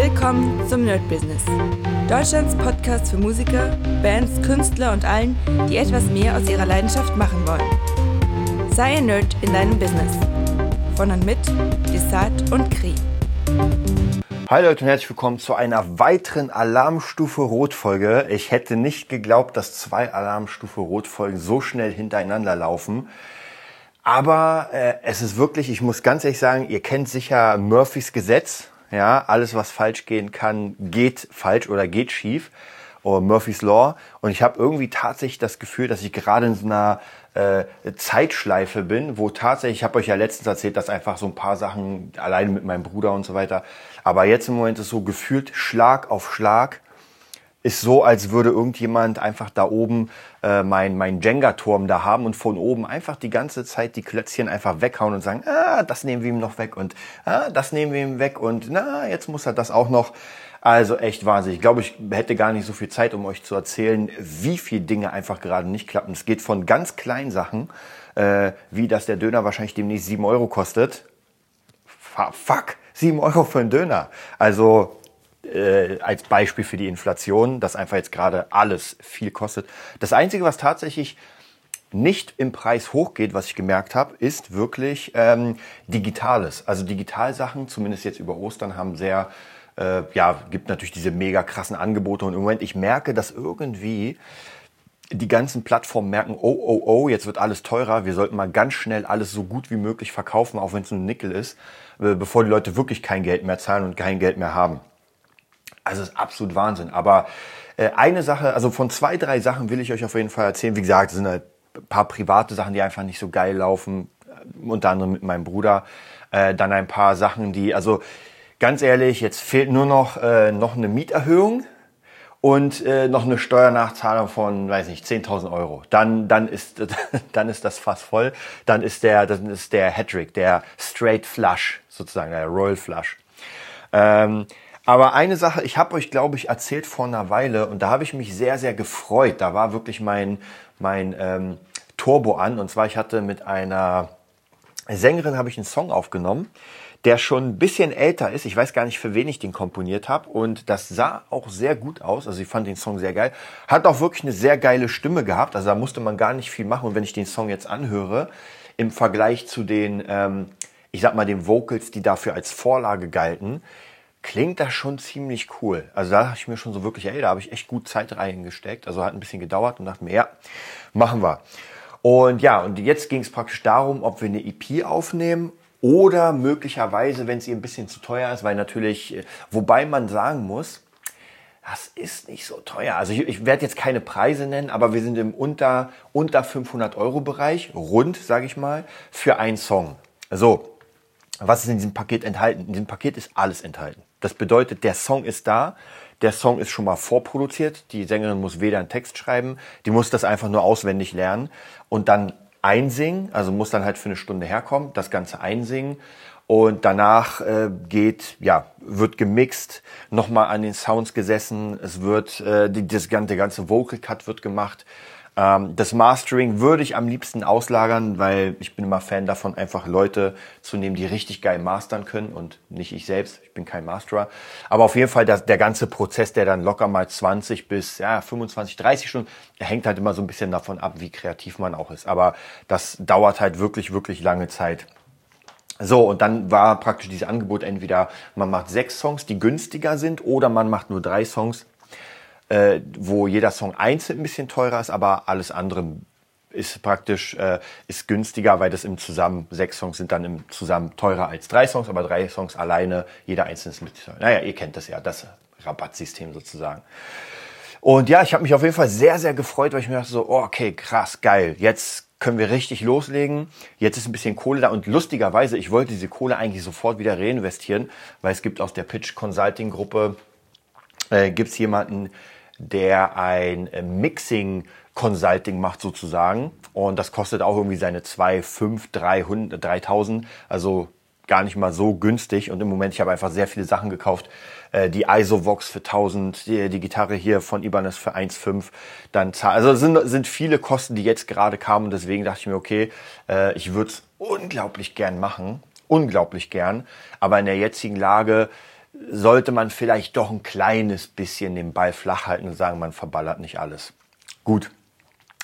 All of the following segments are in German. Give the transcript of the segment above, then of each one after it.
Willkommen zum Nerd Business. Deutschlands Podcast für Musiker, Bands, Künstler und allen, die etwas mehr aus ihrer Leidenschaft machen wollen. Sei ein Nerd in deinem Business. Von und mit Desart und Kri. Hi Leute und herzlich willkommen zu einer weiteren Alarmstufe Rot Folge. Ich hätte nicht geglaubt, dass zwei Alarmstufe Rot Folgen so schnell hintereinander laufen. Aber äh, es ist wirklich, ich muss ganz ehrlich sagen, ihr kennt sicher Murphys Gesetz. Ja, alles was falsch gehen kann, geht falsch oder geht schief. Oder Murphy's Law. Und ich habe irgendwie tatsächlich das Gefühl, dass ich gerade in so einer äh, Zeitschleife bin, wo tatsächlich, ich habe euch ja letztens erzählt, dass einfach so ein paar Sachen alleine mit meinem Bruder und so weiter. Aber jetzt im Moment ist so gefühlt Schlag auf Schlag ist so, als würde irgendjemand einfach da oben äh, mein, mein Jenga-Turm da haben und von oben einfach die ganze Zeit die Klötzchen einfach weghauen und sagen, ah, das nehmen wir ihm noch weg und ah, das nehmen wir ihm weg und na, jetzt muss er das auch noch. Also echt wahnsinnig. Ich glaube, ich hätte gar nicht so viel Zeit, um euch zu erzählen, wie viele Dinge einfach gerade nicht klappen. Es geht von ganz kleinen Sachen, äh, wie dass der Döner wahrscheinlich demnächst sieben Euro kostet. Fuck, sieben Euro für einen Döner. Also äh, als Beispiel für die Inflation, dass einfach jetzt gerade alles viel kostet. Das Einzige, was tatsächlich nicht im Preis hochgeht, was ich gemerkt habe, ist wirklich ähm, Digitales. Also Digitalsachen, zumindest jetzt über Ostern, haben sehr, äh, ja, gibt natürlich diese mega krassen Angebote. Und im Moment, ich merke, dass irgendwie die ganzen Plattformen merken, oh, oh, oh, jetzt wird alles teurer, wir sollten mal ganz schnell alles so gut wie möglich verkaufen, auch wenn es nur ein Nickel ist, äh, bevor die Leute wirklich kein Geld mehr zahlen und kein Geld mehr haben. Also ist absolut Wahnsinn. Aber äh, eine Sache, also von zwei, drei Sachen will ich euch auf jeden Fall erzählen. Wie gesagt, es sind halt ein paar private Sachen, die einfach nicht so geil laufen. Äh, unter anderem mit meinem Bruder. Äh, dann ein paar Sachen, die, also ganz ehrlich, jetzt fehlt nur noch, äh, noch eine Mieterhöhung und äh, noch eine Steuernachzahlung von, weiß nicht, 10.000 Euro. Dann, dann ist, dann ist das fast voll. Dann ist der, dann ist der Hattrick, der Straight Flush sozusagen, der Royal Flush. Ähm, aber eine Sache, ich habe euch, glaube ich, erzählt vor einer Weile und da habe ich mich sehr, sehr gefreut. Da war wirklich mein, mein ähm, Turbo an. Und zwar, ich hatte mit einer Sängerin habe ich einen Song aufgenommen, der schon ein bisschen älter ist. Ich weiß gar nicht, für wen ich den komponiert habe. Und das sah auch sehr gut aus. Also ich fand den Song sehr geil. Hat auch wirklich eine sehr geile Stimme gehabt. Also da musste man gar nicht viel machen. Und wenn ich den Song jetzt anhöre, im Vergleich zu den, ähm, ich sag mal, den Vocals, die dafür als Vorlage galten, klingt das schon ziemlich cool. Also da dachte ich mir schon so wirklich, ey, da habe ich echt gut Zeit reingesteckt. Also hat ein bisschen gedauert und dachte mir, ja, machen wir. Und ja, und jetzt ging es praktisch darum, ob wir eine EP aufnehmen oder möglicherweise, wenn es ihr ein bisschen zu teuer ist, weil natürlich, äh, wobei man sagen muss, das ist nicht so teuer. Also ich, ich werde jetzt keine Preise nennen, aber wir sind im unter, unter 500 Euro Bereich, rund, sage ich mal, für einen Song. So, was ist in diesem Paket enthalten? In diesem Paket ist alles enthalten. Das bedeutet, der Song ist da, der Song ist schon mal vorproduziert, die Sängerin muss weder einen Text schreiben, die muss das einfach nur auswendig lernen und dann einsingen, also muss dann halt für eine Stunde herkommen, das Ganze einsingen. Und danach äh, geht, ja, wird gemixt, nochmal an den Sounds gesessen, es wird, äh, die, das ganze, der ganze Vocal Cut wird gemacht, das Mastering würde ich am liebsten auslagern, weil ich bin immer Fan davon, einfach Leute zu nehmen, die richtig geil mastern können und nicht ich selbst. Ich bin kein Masterer. Aber auf jeden Fall das, der ganze Prozess, der dann locker mal 20 bis ja, 25, 30 Stunden, hängt halt immer so ein bisschen davon ab, wie kreativ man auch ist. Aber das dauert halt wirklich, wirklich lange Zeit. So, und dann war praktisch dieses Angebot entweder man macht sechs Songs, die günstiger sind, oder man macht nur drei Songs, äh, wo jeder Song einzeln ein bisschen teurer ist, aber alles andere ist praktisch äh, ist günstiger, weil das im Zusammen sechs Songs sind dann im Zusammen teurer als drei Songs, aber drei Songs alleine, jeder einzelne ist mit. Naja, ihr kennt das ja, das Rabattsystem sozusagen. Und ja, ich habe mich auf jeden Fall sehr, sehr gefreut, weil ich mir dachte so, oh, okay, krass, geil, jetzt können wir richtig loslegen. Jetzt ist ein bisschen Kohle da und lustigerweise, ich wollte diese Kohle eigentlich sofort wieder reinvestieren, weil es gibt aus der Pitch Consulting Gruppe äh, gibt es jemanden, der ein äh, Mixing Consulting macht sozusagen. Und das kostet auch irgendwie seine 2, 5, 300, 3000. Also gar nicht mal so günstig. Und im Moment, ich habe einfach sehr viele Sachen gekauft. Äh, die Isovox für 1000, die, Gitarre hier von Ibanez für 1,5. Dann also sind, sind viele Kosten, die jetzt gerade kamen. Und deswegen dachte ich mir, okay, äh, ich würde es unglaublich gern machen. Unglaublich gern. Aber in der jetzigen Lage sollte man vielleicht doch ein kleines bisschen den Ball flach halten und sagen, man verballert nicht alles. Gut.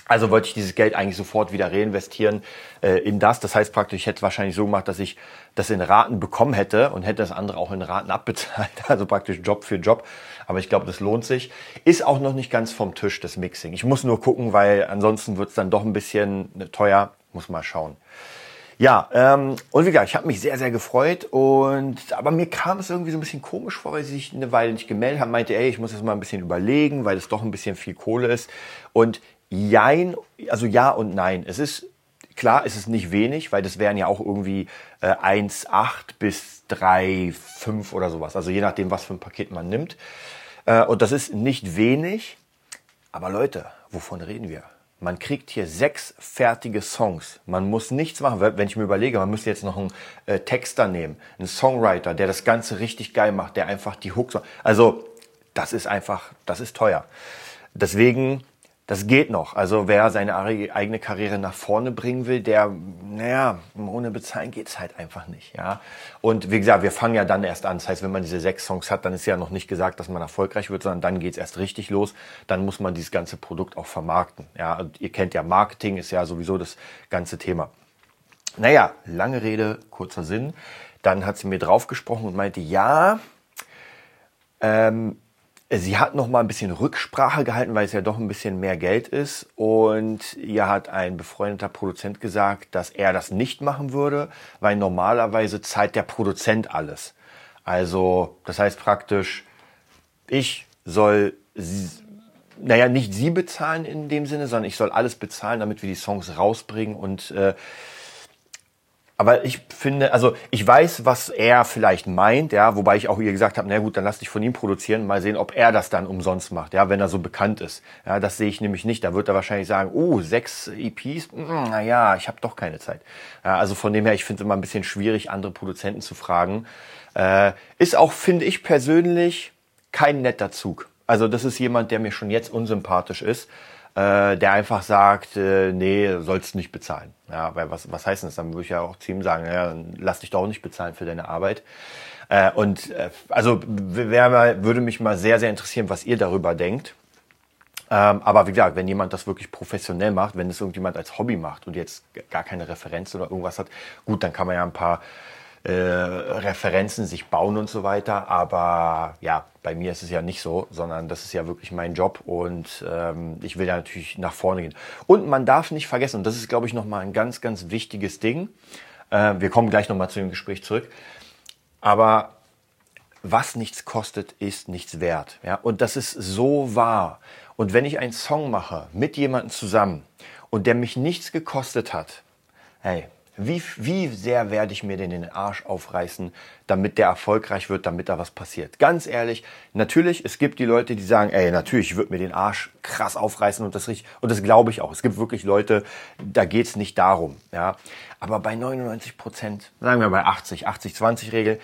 Also wollte ich dieses Geld eigentlich sofort wieder reinvestieren äh, in das. Das heißt praktisch, ich hätte wahrscheinlich so gemacht, dass ich das in Raten bekommen hätte und hätte das andere auch in Raten abbezahlt. Also praktisch Job für Job. Aber ich glaube, das lohnt sich. Ist auch noch nicht ganz vom Tisch, das Mixing. Ich muss nur gucken, weil ansonsten wird es dann doch ein bisschen teuer. Muss mal schauen. Ja, ähm, und wie gesagt, ich habe mich sehr, sehr gefreut. Und aber mir kam es irgendwie so ein bisschen komisch vor, weil sie sich eine Weile nicht gemeldet haben, meinte, ey, ich muss jetzt mal ein bisschen überlegen, weil es doch ein bisschen viel Kohle ist. Und jein, also ja und nein. Es ist klar, es ist nicht wenig, weil das wären ja auch irgendwie äh, 1,8 bis 3,5 oder sowas. Also je nachdem, was für ein Paket man nimmt. Äh, und das ist nicht wenig. Aber Leute, wovon reden wir? Man kriegt hier sechs fertige Songs. Man muss nichts machen. Wenn ich mir überlege, man müsste jetzt noch einen äh, Texter nehmen, einen Songwriter, der das Ganze richtig geil macht, der einfach die Hooks. Also, das ist einfach, das ist teuer. Deswegen das geht noch. Also wer seine eigene Karriere nach vorne bringen will, der, naja, ohne bezahlen geht's halt einfach nicht. Ja. Und wie gesagt, wir fangen ja dann erst an. Das heißt, wenn man diese sechs Songs hat, dann ist ja noch nicht gesagt, dass man erfolgreich wird, sondern dann geht's erst richtig los. Dann muss man dieses ganze Produkt auch vermarkten. Ja. Und ihr kennt ja, Marketing ist ja sowieso das ganze Thema. Naja, lange Rede, kurzer Sinn. Dann hat sie mir draufgesprochen und meinte, ja, ähm, Sie hat noch mal ein bisschen Rücksprache gehalten, weil es ja doch ein bisschen mehr Geld ist. Und ihr hat ein befreundeter Produzent gesagt, dass er das nicht machen würde, weil normalerweise zahlt der Produzent alles. Also, das heißt praktisch, ich soll, naja, nicht sie bezahlen in dem Sinne, sondern ich soll alles bezahlen, damit wir die Songs rausbringen und äh, aber ich finde, also ich weiß, was er vielleicht meint, ja, wobei ich auch ihr gesagt habe, na gut, dann lass dich von ihm produzieren, mal sehen, ob er das dann umsonst macht, ja, wenn er so bekannt ist. Ja, das sehe ich nämlich nicht. Da wird er wahrscheinlich sagen, oh, sechs EPs, hm, na ja, ich habe doch keine Zeit. Ja, also von dem her, ich finde es immer ein bisschen schwierig, andere Produzenten zu fragen. Äh, ist auch, finde ich persönlich, kein netter Zug. Also das ist jemand, der mir schon jetzt unsympathisch ist äh, der einfach sagt, äh, nee, sollst nicht bezahlen. Ja, weil was, was heißt das? Dann würde ich ja auch zu ihm sagen, ja, lass dich doch nicht bezahlen für deine Arbeit. Äh, und äh, also wär mal, würde mich mal sehr, sehr interessieren, was ihr darüber denkt. Ähm, aber wie gesagt, wenn jemand das wirklich professionell macht, wenn es irgendjemand als Hobby macht und jetzt gar keine Referenz oder irgendwas hat, gut, dann kann man ja ein paar äh, Referenzen sich bauen und so weiter. Aber ja, bei mir ist es ja nicht so, sondern das ist ja wirklich mein Job und ähm, ich will ja natürlich nach vorne gehen. Und man darf nicht vergessen, und das ist, glaube ich, nochmal ein ganz, ganz wichtiges Ding. Äh, wir kommen gleich nochmal zu dem Gespräch zurück. Aber was nichts kostet, ist nichts wert. Ja? Und das ist so wahr. Und wenn ich einen Song mache mit jemandem zusammen und der mich nichts gekostet hat, hey, wie, wie sehr werde ich mir denn den Arsch aufreißen, damit der erfolgreich wird, damit da was passiert? Ganz ehrlich, natürlich, es gibt die Leute, die sagen, ey, natürlich, ich würde mir den Arsch krass aufreißen und das richtig, und das glaube ich auch. Es gibt wirklich Leute, da geht's nicht darum, ja. Aber bei 99 Prozent, sagen wir bei 80, 80-20 Regel,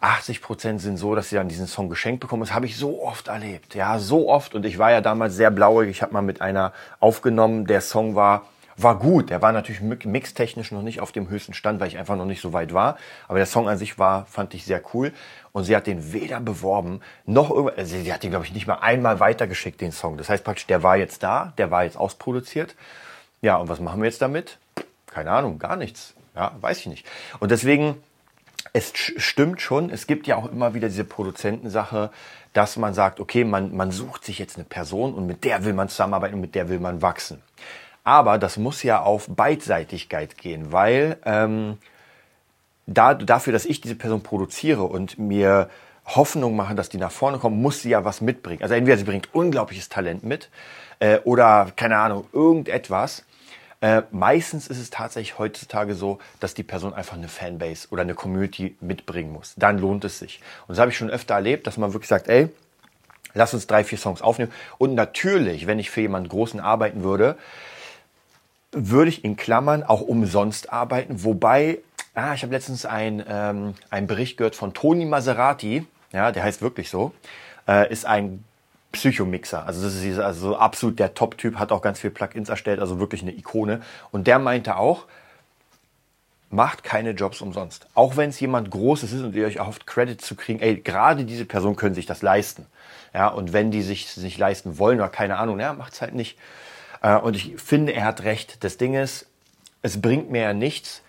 80 Prozent sind so, dass sie dann diesen Song geschenkt bekommen. Das habe ich so oft erlebt, ja, so oft. Und ich war ja damals sehr blauig. Ich habe mal mit einer aufgenommen. Der Song war war gut. Der war natürlich mixtechnisch noch nicht auf dem höchsten Stand, weil ich einfach noch nicht so weit war. Aber der Song an sich war, fand ich sehr cool. Und sie hat den weder beworben, noch also sie hat den, glaube ich, nicht mal einmal weitergeschickt, den Song. Das heißt praktisch, der war jetzt da, der war jetzt ausproduziert. Ja, und was machen wir jetzt damit? Keine Ahnung, gar nichts. Ja, weiß ich nicht. Und deswegen, es stimmt schon, es gibt ja auch immer wieder diese Produzentensache, dass man sagt, okay, man, man sucht sich jetzt eine Person und mit der will man zusammenarbeiten und mit der will man wachsen. Aber das muss ja auf Beidseitigkeit gehen, weil ähm, da, dafür, dass ich diese Person produziere und mir Hoffnung mache, dass die nach vorne kommen, muss sie ja was mitbringen. Also entweder sie bringt unglaubliches Talent mit äh, oder keine Ahnung, irgendetwas. Äh, meistens ist es tatsächlich heutzutage so, dass die Person einfach eine Fanbase oder eine Community mitbringen muss. Dann lohnt es sich. Und das habe ich schon öfter erlebt, dass man wirklich sagt, ey, lass uns drei, vier Songs aufnehmen. Und natürlich, wenn ich für jemanden Großen arbeiten würde, würde ich in Klammern auch umsonst arbeiten. Wobei, ah, ich habe letztens ein, ähm, einen Bericht gehört von Toni Maserati, ja, der heißt wirklich so, äh, ist ein Psychomixer. Also das ist also absolut der Top-Typ, hat auch ganz viel Plugins erstellt, also wirklich eine Ikone. Und der meinte auch, macht keine Jobs umsonst. Auch wenn es jemand Großes ist und ihr euch erhofft, Credit zu kriegen, ey, gerade diese Person können sich das leisten. Ja, und wenn die sich nicht leisten wollen oder keine Ahnung, ja, macht's halt nicht. Äh, und ich finde, er hat recht. Das Ding ist, es bringt mir ja nichts,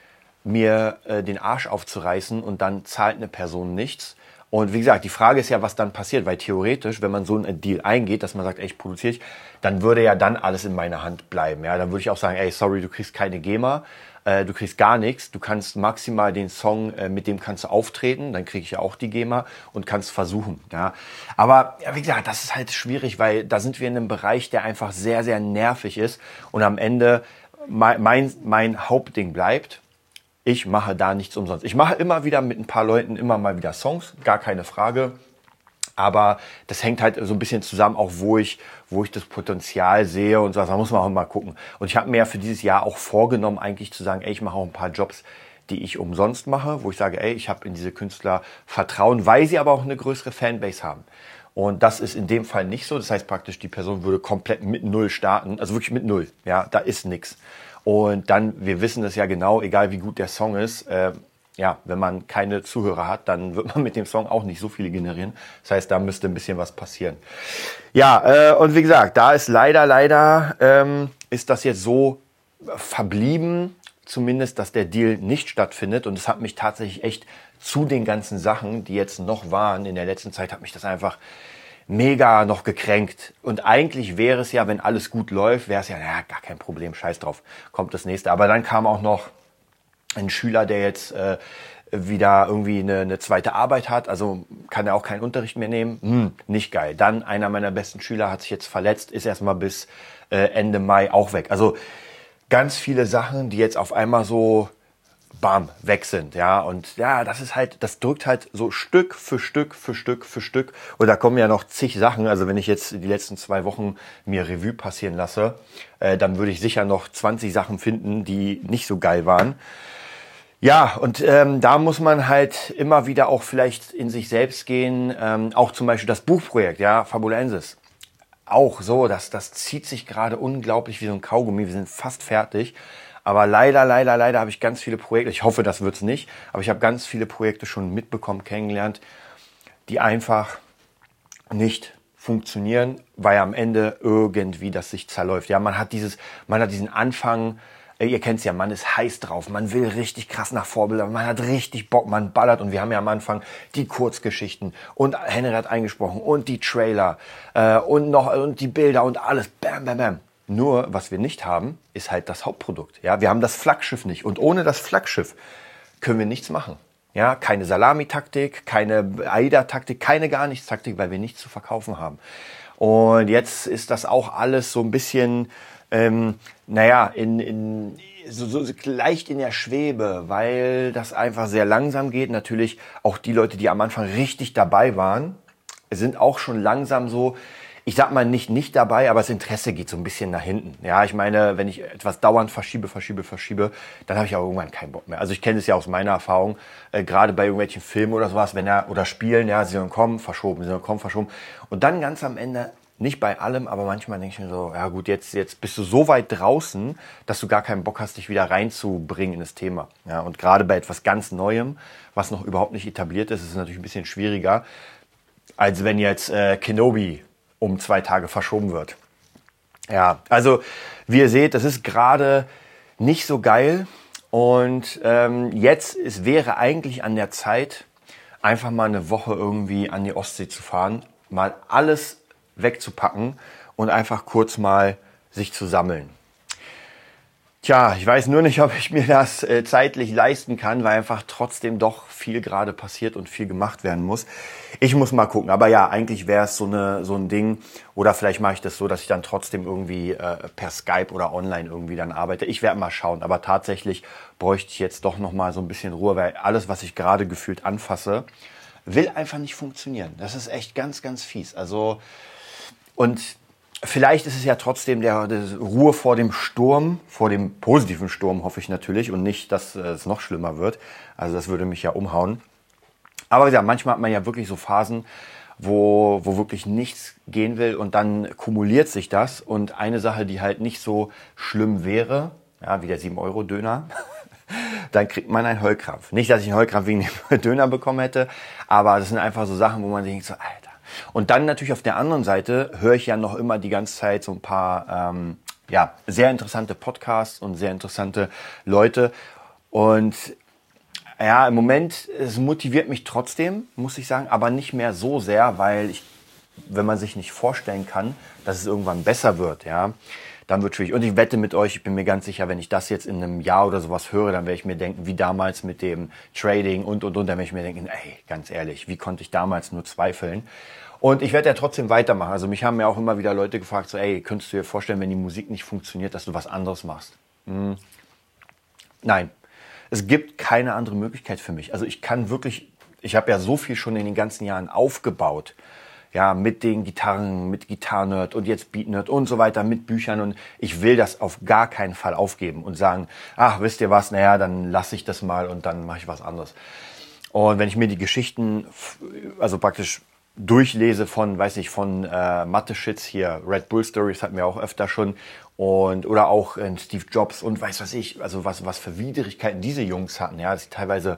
mir äh, den Arsch aufzureißen und dann zahlt eine Person nichts. Und wie gesagt, die Frage ist ja, was dann passiert, weil theoretisch, wenn man so einen Deal eingeht, dass man sagt, ey, ich produziere ich, dann würde ja dann alles in meiner Hand bleiben. Ja, dann würde ich auch sagen, ey, sorry, du kriegst keine GEMA, äh, du kriegst gar nichts, du kannst maximal den Song, äh, mit dem kannst du auftreten, dann kriege ich ja auch die GEMA und kannst versuchen. Ja, aber ja, wie gesagt, das ist halt schwierig, weil da sind wir in einem Bereich, der einfach sehr, sehr nervig ist und am Ende mein, mein, mein Hauptding bleibt ich mache da nichts umsonst. Ich mache immer wieder mit ein paar Leuten immer mal wieder Songs, gar keine Frage. Aber das hängt halt so ein bisschen zusammen, auch wo ich, wo ich das Potenzial sehe und so. Da muss man auch mal gucken. Und ich habe mir ja für dieses Jahr auch vorgenommen, eigentlich zu sagen, ey, ich mache auch ein paar Jobs, die ich umsonst mache, wo ich sage, ey, ich habe in diese Künstler Vertrauen, weil sie aber auch eine größere Fanbase haben. Und das ist in dem Fall nicht so. Das heißt praktisch, die Person würde komplett mit Null starten, also wirklich mit Null. Ja, da ist nichts. Und dann, wir wissen es ja genau, egal wie gut der Song ist, äh, ja, wenn man keine Zuhörer hat, dann wird man mit dem Song auch nicht so viele generieren. Das heißt, da müsste ein bisschen was passieren. Ja, äh, und wie gesagt, da ist leider, leider, ähm, ist das jetzt so verblieben, zumindest, dass der Deal nicht stattfindet. Und es hat mich tatsächlich echt zu den ganzen Sachen, die jetzt noch waren in der letzten Zeit, hat mich das einfach mega noch gekränkt. Und eigentlich wäre es ja, wenn alles gut läuft, wäre es ja, naja, gar kein Problem, scheiß drauf, kommt das nächste. Aber dann kam auch noch ein Schüler, der jetzt äh, wieder irgendwie eine, eine zweite Arbeit hat, also kann er auch keinen Unterricht mehr nehmen. Hm, nicht geil. Dann einer meiner besten Schüler hat sich jetzt verletzt, ist erstmal bis äh, Ende Mai auch weg. Also ganz viele Sachen, die jetzt auf einmal so bam, weg sind, ja. Und ja, das ist halt, das drückt halt so Stück für Stück für Stück für Stück. Und da kommen ja noch zig Sachen. Also wenn ich jetzt die letzten zwei Wochen mir Revue passieren lasse, äh, dann würde ich sicher noch 20 Sachen finden, die nicht so geil waren. Ja, und ähm, da muss man halt immer wieder auch vielleicht in sich selbst gehen. Ähm, auch zum Beispiel das Buchprojekt, ja, Fabulensis. Auch so, das, das zieht sich gerade unglaublich wie so ein Kaugummi. Wir sind fast fertig. Aber leider, leider, leider habe ich ganz viele Projekte, ich hoffe, das wird's nicht, aber ich habe ganz viele Projekte schon mitbekommen, kennengelernt, die einfach nicht funktionieren, weil am Ende irgendwie das sich zerläuft. Ja, man hat dieses, man hat diesen Anfang, ihr kennt's ja, man ist heiß drauf, man will richtig krass nach Vorbildern, man hat richtig Bock, man ballert und wir haben ja am Anfang die Kurzgeschichten und Henry hat eingesprochen und die Trailer äh, und noch und die Bilder und alles, bam, bam, bam. Nur, was wir nicht haben, ist halt das Hauptprodukt. Ja, wir haben das Flaggschiff nicht. Und ohne das Flaggschiff können wir nichts machen. Ja, keine Salamitaktik, keine AIDA-Taktik, keine gar nichts Taktik, weil wir nichts zu verkaufen haben. Und jetzt ist das auch alles so ein bisschen, ähm, naja, in, in, so, so leicht in der Schwebe, weil das einfach sehr langsam geht. Natürlich auch die Leute, die am Anfang richtig dabei waren, sind auch schon langsam so, ich sag mal nicht nicht dabei, aber das Interesse geht so ein bisschen nach hinten. Ja, ich meine, wenn ich etwas dauernd verschiebe, verschiebe, verschiebe, dann habe ich auch irgendwann keinen Bock mehr. Also ich kenne es ja aus meiner Erfahrung, äh, gerade bei irgendwelchen Filmen oder sowas, wenn er oder Spielen, ja, sie sollen kommen, verschoben, sie sollen kommen, verschoben und dann ganz am Ende nicht bei allem, aber manchmal denke ich mir so, ja gut, jetzt, jetzt bist du so weit draußen, dass du gar keinen Bock hast, dich wieder reinzubringen in das Thema. Ja, und gerade bei etwas ganz Neuem, was noch überhaupt nicht etabliert ist, ist es natürlich ein bisschen schwieriger, als wenn jetzt äh, Kenobi um zwei Tage verschoben wird. Ja, also wie ihr seht, das ist gerade nicht so geil. Und ähm, jetzt es wäre eigentlich an der Zeit, einfach mal eine Woche irgendwie an die Ostsee zu fahren, mal alles wegzupacken und einfach kurz mal sich zu sammeln. Tja, ich weiß nur nicht, ob ich mir das äh, zeitlich leisten kann, weil einfach trotzdem doch viel gerade passiert und viel gemacht werden muss. Ich muss mal gucken. Aber ja, eigentlich wäre es so, so ein Ding. Oder vielleicht mache ich das so, dass ich dann trotzdem irgendwie äh, per Skype oder online irgendwie dann arbeite. Ich werde mal schauen. Aber tatsächlich bräuchte ich jetzt doch noch mal so ein bisschen Ruhe, weil alles, was ich gerade gefühlt anfasse, will einfach nicht funktionieren. Das ist echt ganz, ganz fies. Also und Vielleicht ist es ja trotzdem der, der, Ruhe vor dem Sturm, vor dem positiven Sturm hoffe ich natürlich und nicht, dass äh, es noch schlimmer wird. Also das würde mich ja umhauen. Aber ja, manchmal hat man ja wirklich so Phasen, wo, wo wirklich nichts gehen will und dann kumuliert sich das und eine Sache, die halt nicht so schlimm wäre, ja, wie der 7-Euro-Döner, dann kriegt man einen Heulkrampf. Nicht, dass ich einen Heulkrampf wegen dem Döner bekommen hätte, aber das sind einfach so Sachen, wo man sich denkt so, Alter. Und dann natürlich auf der anderen Seite höre ich ja noch immer die ganze Zeit so ein paar ähm, ja, sehr interessante Podcasts und sehr interessante Leute. Und ja, im Moment, es motiviert mich trotzdem, muss ich sagen, aber nicht mehr so sehr, weil ich, wenn man sich nicht vorstellen kann, dass es irgendwann besser wird, ja, dann wird schwierig. Und ich wette mit euch, ich bin mir ganz sicher, wenn ich das jetzt in einem Jahr oder sowas höre, dann werde ich mir denken, wie damals mit dem Trading und, und, und, dann werde ich mir denken, ey, ganz ehrlich, wie konnte ich damals nur zweifeln? Und ich werde ja trotzdem weitermachen. Also mich haben ja auch immer wieder Leute gefragt, so, ey, könntest du dir vorstellen, wenn die Musik nicht funktioniert, dass du was anderes machst? Hm. Nein, es gibt keine andere Möglichkeit für mich. Also ich kann wirklich, ich habe ja so viel schon in den ganzen Jahren aufgebaut. Ja, mit den Gitarren, mit Gitarrenerd und jetzt Beatnerd und so weiter, mit Büchern und ich will das auf gar keinen Fall aufgeben und sagen, ach, wisst ihr was, naja, dann lasse ich das mal und dann mache ich was anderes. Und wenn ich mir die Geschichten, also praktisch durchlese von, weiß ich, von äh, Mathe-Shits hier, Red Bull Stories hatten wir auch öfter schon. Und oder auch äh, Steve Jobs und weiß was ich, also was was für Widrigkeiten diese Jungs hatten, ja, sie teilweise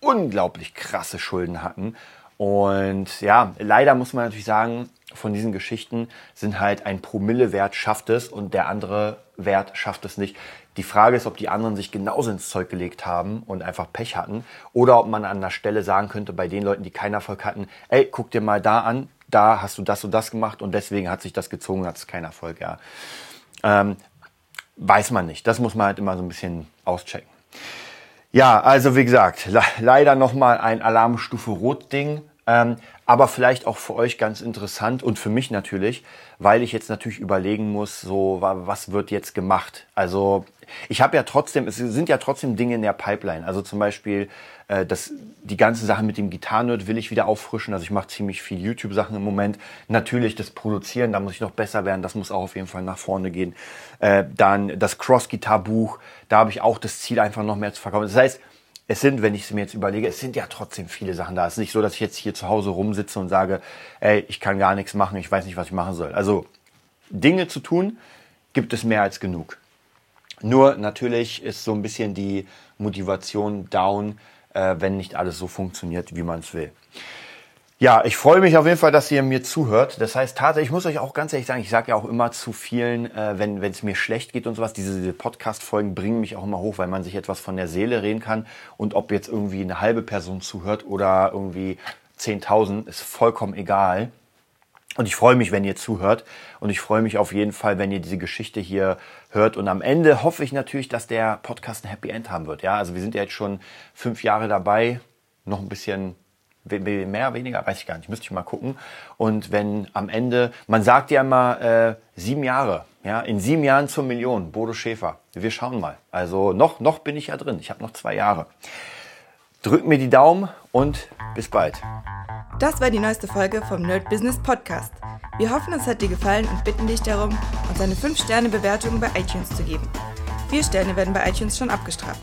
unglaublich krasse Schulden hatten. Und ja, leider muss man natürlich sagen, von diesen Geschichten sind halt ein Promille-Wert schafft es und der andere Wert schafft es nicht. Die Frage ist, ob die anderen sich genauso ins Zeug gelegt haben und einfach Pech hatten oder ob man an der Stelle sagen könnte, bei den Leuten, die keinen Erfolg hatten, ey, guck dir mal da an, da hast du das und das gemacht und deswegen hat sich das gezogen, hat es keinen Erfolg, ja. Ähm, weiß man nicht. Das muss man halt immer so ein bisschen auschecken. Ja, also wie gesagt, le leider nochmal ein Alarmstufe Rot-Ding. Ähm, aber vielleicht auch für euch ganz interessant und für mich natürlich, weil ich jetzt natürlich überlegen muss, so was wird jetzt gemacht. Also ich habe ja trotzdem, es sind ja trotzdem Dinge in der Pipeline. Also zum Beispiel äh, das, die ganze Sache mit dem Gitarrenerd will ich wieder auffrischen. Also ich mache ziemlich viel YouTube-Sachen im Moment. Natürlich das Produzieren, da muss ich noch besser werden. Das muss auch auf jeden Fall nach vorne gehen. Äh, dann das Cross-Gitar-Buch, da habe ich auch das Ziel, einfach noch mehr zu verkaufen. Das heißt, es sind, wenn ich es mir jetzt überlege, es sind ja trotzdem viele Sachen da. Es ist nicht so, dass ich jetzt hier zu Hause rumsitze und sage, ey, ich kann gar nichts machen, ich weiß nicht, was ich machen soll. Also Dinge zu tun gibt es mehr als genug. Nur natürlich ist so ein bisschen die Motivation down, äh, wenn nicht alles so funktioniert, wie man es will. Ja, ich freue mich auf jeden Fall, dass ihr mir zuhört. Das heißt tatsächlich, ich muss euch auch ganz ehrlich sagen, ich sage ja auch immer zu vielen, äh, wenn es mir schlecht geht und sowas, diese, diese Podcast-Folgen bringen mich auch immer hoch, weil man sich etwas von der Seele reden kann. Und ob jetzt irgendwie eine halbe Person zuhört oder irgendwie 10.000, ist vollkommen egal. Und ich freue mich, wenn ihr zuhört. Und ich freue mich auf jeden Fall, wenn ihr diese Geschichte hier hört. Und am Ende hoffe ich natürlich, dass der Podcast ein Happy End haben wird. Ja, also wir sind ja jetzt schon fünf Jahre dabei. Noch ein bisschen mehr, weniger, weiß ich gar nicht, müsste ich mal gucken. Und wenn am Ende, man sagt ja immer äh, sieben Jahre, ja, in sieben Jahren zur Million, Bodo Schäfer. Wir schauen mal. Also noch, noch bin ich ja drin. Ich habe noch zwei Jahre. Drückt mir die Daumen und bis bald. Das war die neueste Folge vom Nerd Business Podcast. Wir hoffen, es hat dir gefallen und bitten dich darum, uns eine 5-Sterne-Bewertung bei iTunes zu geben. Vier Sterne werden bei iTunes schon abgestraft.